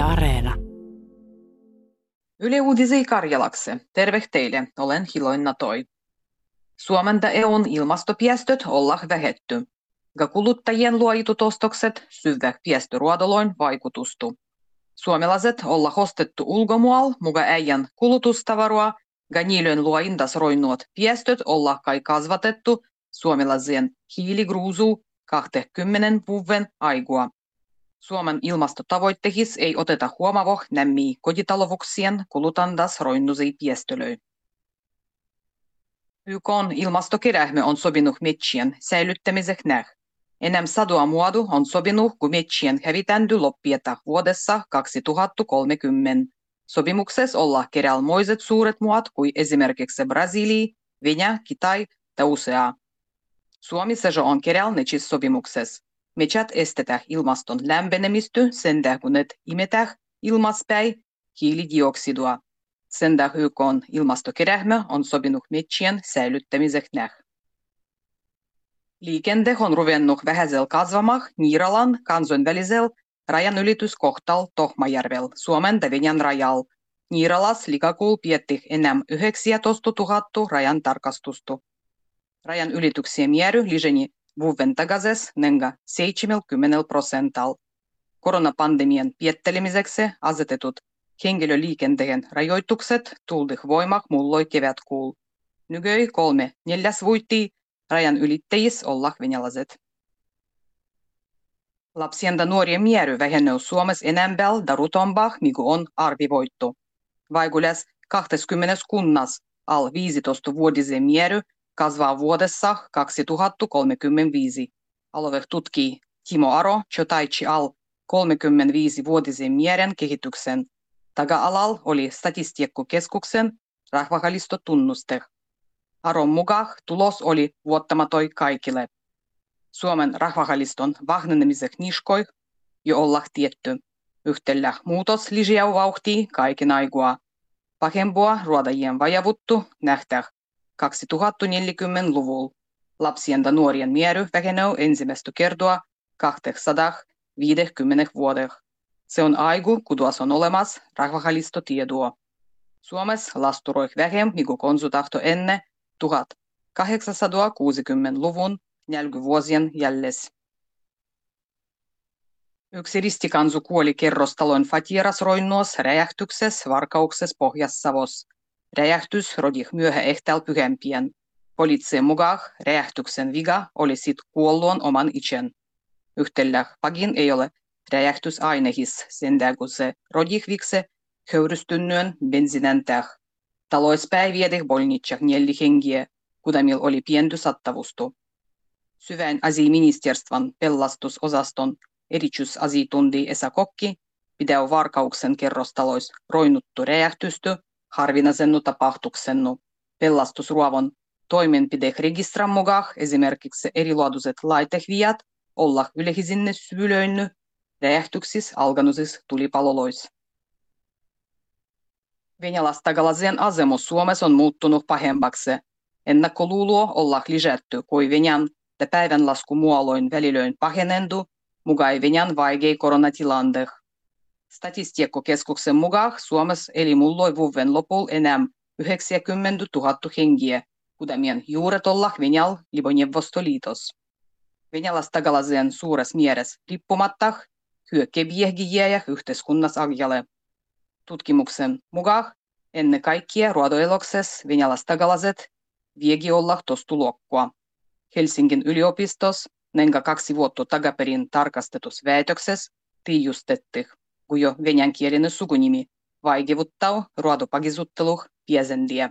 Yle Areena. Yle Uudisi Karjalakse. Terve teille, olen Hiloinna Toi. Suomen ja EUn ilmastopiestöt ollaan vähetty. Ja kuluttajien luojitut ostokset syvä piestöruodoloin vaikutustu. Suomalaiset olla hostettu ulkomual muga äijän kulutustavarua, ja niilön luointas roinnuot piestöt olla kai kasvatettu suomalaisen hiiligruusu 20 vuoden aigua. Suomen ilmastotavoitteissa ei oteta huomavo nämmi kotitalouksien kulutandas roinnusei piestölöi. YK ilmastokerähmö on sopinut metsien säilyttämiseksi näh. Enem sadua muodu on sopinut, kun metsien hävitändy loppieta vuodessa 2030. Sopimuksessa olla keräälmoiset suuret muot kuin esimerkiksi Brasilia, Venäjä, Kitai ja usea. Suomi se on keräälnechis sopimuksessa. Metsät estetään ilmaston lämpenemistä sen kun ne hiilidioksidua. Sen YK ilmastokerähmä on sopinut metsien säilyttämiseksi näh. Liikende on ruvennut vähäisellä kasvamaan Niiralan kansainvälisellä rajanylityskohtal Tohmajärvel Suomen Venäjän rajal. Niiralas likakuul pietti enää 19 000 rajan tarkastusta. Rajan ylityksien määrä liseni vuoden takaises nenga 70 prosental. Koronapandemian piettelemiseksi asetetut henkilöliikenteen rajoitukset tuldih voimak mulloi kevätkuul. Nykyi kolme neljäs vuitti rajan ylittäjis olla venäläiset. Lapsien ja nuorien määrä vähennys Suomessa enempää da rutompaa, mikä on arvivoittu. Vaikulas 20 kunnas al 15-vuotisen määrä kasvaa vuodessa 2035. Alue tutkii Timo Aro Chotaichi al 35-vuotisen mieren kehityksen. Taga-alal oli statistiikkokeskuksen rahvahalistotunnuste. Aron mukaan tulos oli vuottamatoi kaikille. Suomen rahvahaliston vahnenemisen niskoi jo olla tietty. Yhtellä muutos lisää vauhtia kaiken aikaa. Pahempua ruodajien vajavuttu nähtää 2040-luvulla. Lapsien ja nuorien määrä vähenee ensimmäistä kertaa 250 vuodessa. Se on aiku, kun tuossa on olemassa rahvahalistotietoa. Suomessa lasturoi vähemmän, mikä konsutahto ennen 1860-luvun nälkyvuosien jälles. Yksi ristikansu kuoli kerrostalon Fatiras roinnuos räjähtyksessä Varkauksessa Pohjas-Savos. Räjähtys rodi myöhä ehtäl pyhempien. Poliittien mukaan räjähtyksen viga oli sit kuolluon oman itsen. Yhtellä pagin ei ole räjähtysainehis sen kun se rodihvikse höyrystynnyen bensinentäh. Taloispäiviedeh bolnitsah neljä hengiä, kudamil oli pienty sattavustu. Syvän asiministerstvan pelastusosaston erityisasitundi Esa Kokki pidäu Varkauksen kerrostalois roinuttu räjähtysty harvinaisennu tapahtuksennu. Pelastusruovon toimenpideregistran mukaan esimerkiksi erilaatuiset laitehviat olla yleisinne syvylöinny räjähtyksissä alkanusissa tulipaloloissa. Venäläistagalaisen asemus Suomessa on muuttunut pahemmaksi. Ennakkoluuloa olla lisätty, kuin Venäjän ja päivänlasku muoloin välilöin pahenendu, mukaan Venäjän vaikei koronatilandeh. Statistiikkokeskuksen mukaan Suomessa eli mulloi vuoden lopulla enää 90 000 hengiä, kudamien juuret olla Venäjällä Liboneuvostoliitos. Venäläistagalaisen suures mielessä riippumatta hyökkäviehgijiä ja yhteiskunnassa agjalle. Tutkimuksen mukaan ennen kaikkea ruodoeloksessa venäläistagalaiset viegi olla tostu luokkua. Helsingin yliopistos nenga kaksi vuotta takaperin tarkastetus väitöksessä tiijustettiin, kun jo venäjänkielinen sukunimi vaikuttaa ruodopagisuttelu piesendiä.